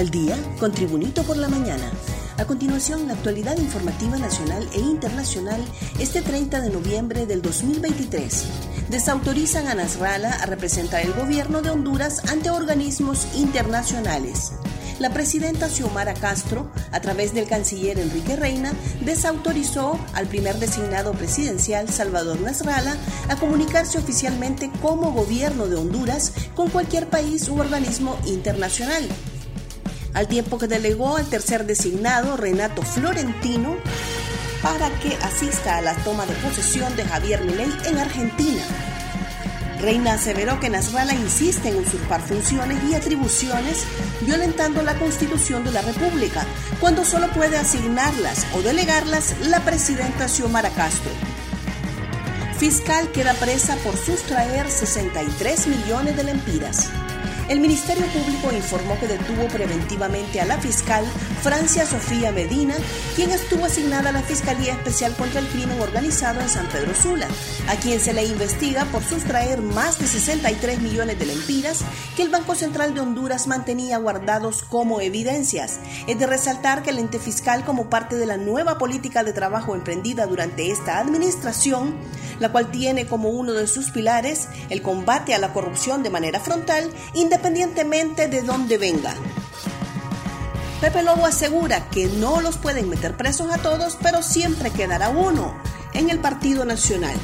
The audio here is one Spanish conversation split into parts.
Al día con Tribunito por la mañana. A continuación, la actualidad informativa nacional e internacional este 30 de noviembre del 2023. Desautorizan a Nasralla a representar el gobierno de Honduras ante organismos internacionales. La presidenta Xiomara Castro, a través del canciller Enrique Reina, desautorizó al primer designado presidencial Salvador Nasralla a comunicarse oficialmente como gobierno de Honduras con cualquier país u organismo internacional al tiempo que delegó al tercer designado, Renato Florentino, para que asista a la toma de posesión de Javier Milei en Argentina. Reina aseveró que Nasralla insiste en usurpar funciones y atribuciones, violentando la Constitución de la República, cuando solo puede asignarlas o delegarlas la presidenta Xiomara Castro. Fiscal queda presa por sustraer 63 millones de lempiras. El Ministerio Público informó que detuvo preventivamente a la fiscal Francia Sofía Medina, quien estuvo asignada a la Fiscalía Especial contra el Crimen Organizado en San Pedro Sula, a quien se le investiga por sustraer más de 63 millones de lempiras que el Banco Central de Honduras mantenía guardados como evidencias. Es de resaltar que el ente fiscal, como parte de la nueva política de trabajo emprendida durante esta administración, la cual tiene como uno de sus pilares el combate a la corrupción de manera frontal, independientemente de dónde venga. Pepe Lobo asegura que no los pueden meter presos a todos, pero siempre quedará uno en el Partido Nacional.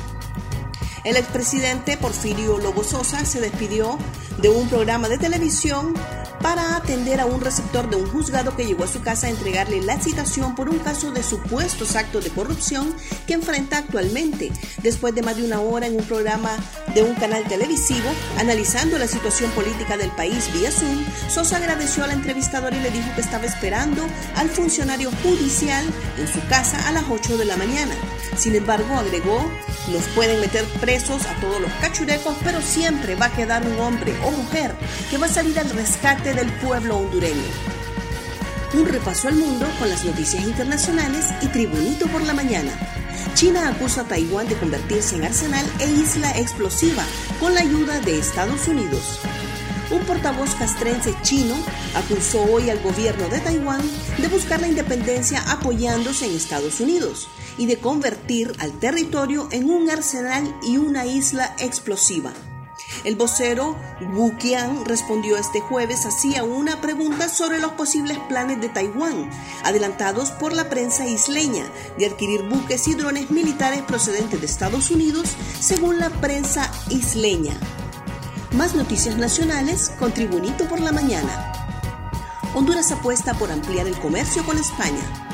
El expresidente Porfirio Lobo Sosa se despidió de un programa de televisión para atender a un receptor de un juzgado que llegó a su casa a entregarle la citación por un caso de supuestos actos de corrupción que enfrenta actualmente. Después de más de una hora en un programa de un canal televisivo, analizando la situación política del país vía Zoom, Sosa agradeció al entrevistador y le dijo que estaba esperando al funcionario judicial en su casa a las 8 de la mañana. Sin embargo, agregó, nos pueden meter presos a todos los cachurecos, pero siempre va a quedar un hombre o mujer que va a salir al rescate del pueblo hondureño. Un repaso al mundo con las noticias internacionales y Tribunito por la mañana. China acusa a Taiwán de convertirse en arsenal e isla explosiva con la ayuda de Estados Unidos. Un portavoz castrense chino acusó hoy al gobierno de Taiwán de buscar la independencia apoyándose en Estados Unidos y de convertir al territorio en un arsenal y una isla explosiva. El vocero Wu Qian respondió este jueves a una pregunta sobre los posibles planes de Taiwán, adelantados por la prensa isleña, de adquirir buques y drones militares procedentes de Estados Unidos, según la prensa isleña. Más noticias nacionales con Tribunito por la mañana. Honduras apuesta por ampliar el comercio con España.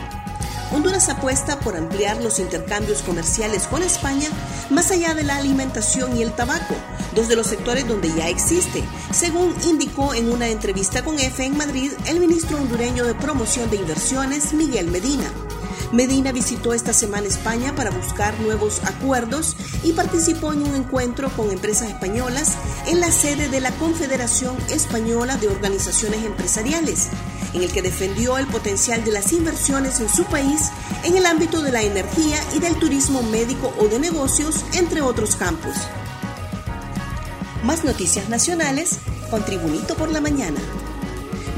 Honduras apuesta por ampliar los intercambios comerciales con España más allá de la alimentación y el tabaco, dos de los sectores donde ya existe, según indicó en una entrevista con EFE en Madrid el ministro hondureño de Promoción de Inversiones, Miguel Medina. Medina visitó esta semana España para buscar nuevos acuerdos y participó en un encuentro con empresas españolas en la sede de la Confederación Española de Organizaciones Empresariales en el que defendió el potencial de las inversiones en su país en el ámbito de la energía y del turismo médico o de negocios, entre otros campos. Más noticias nacionales con Tribunito por la Mañana.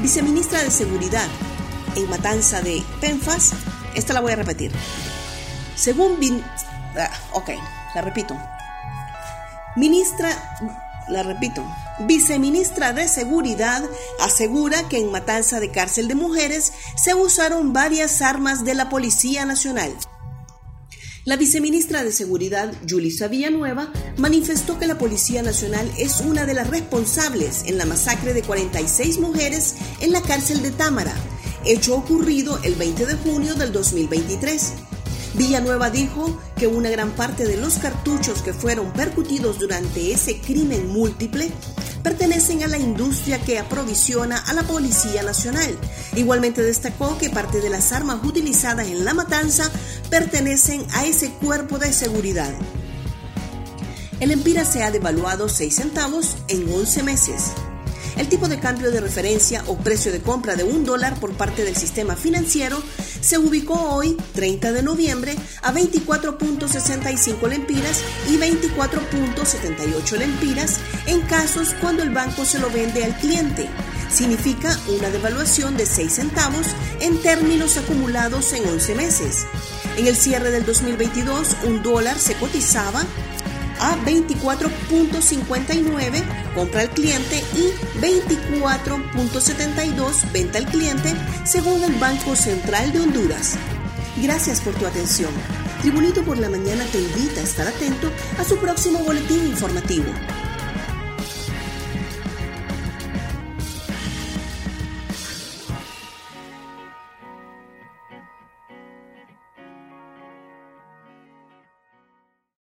Viceministra de Seguridad en Matanza de Penfas, esta la voy a repetir. Según... Bin, ah, ok, la repito. Ministra la repito, viceministra de Seguridad asegura que en matanza de cárcel de mujeres se usaron varias armas de la Policía Nacional. La viceministra de Seguridad, Julissa Villanueva, manifestó que la Policía Nacional es una de las responsables en la masacre de 46 mujeres en la cárcel de Támara, hecho ocurrido el 20 de junio del 2023. Villanueva dijo que una gran parte de los cartuchos que fueron percutidos durante ese crimen múltiple pertenecen a la industria que aprovisiona a la Policía Nacional. Igualmente destacó que parte de las armas utilizadas en la matanza pertenecen a ese cuerpo de seguridad. El Empira se ha devaluado 6 centavos en 11 meses. El tipo de cambio de referencia o precio de compra de un dólar por parte del sistema financiero se ubicó hoy, 30 de noviembre, a 24.65 lempiras y 24.78 lempiras en casos cuando el banco se lo vende al cliente. Significa una devaluación de 6 centavos en términos acumulados en 11 meses. En el cierre del 2022, un dólar se cotizaba a 24.59 compra al cliente y 24.72 venta al cliente según el Banco Central de Honduras. Gracias por tu atención. Tribunito por la Mañana te invita a estar atento a su próximo boletín informativo.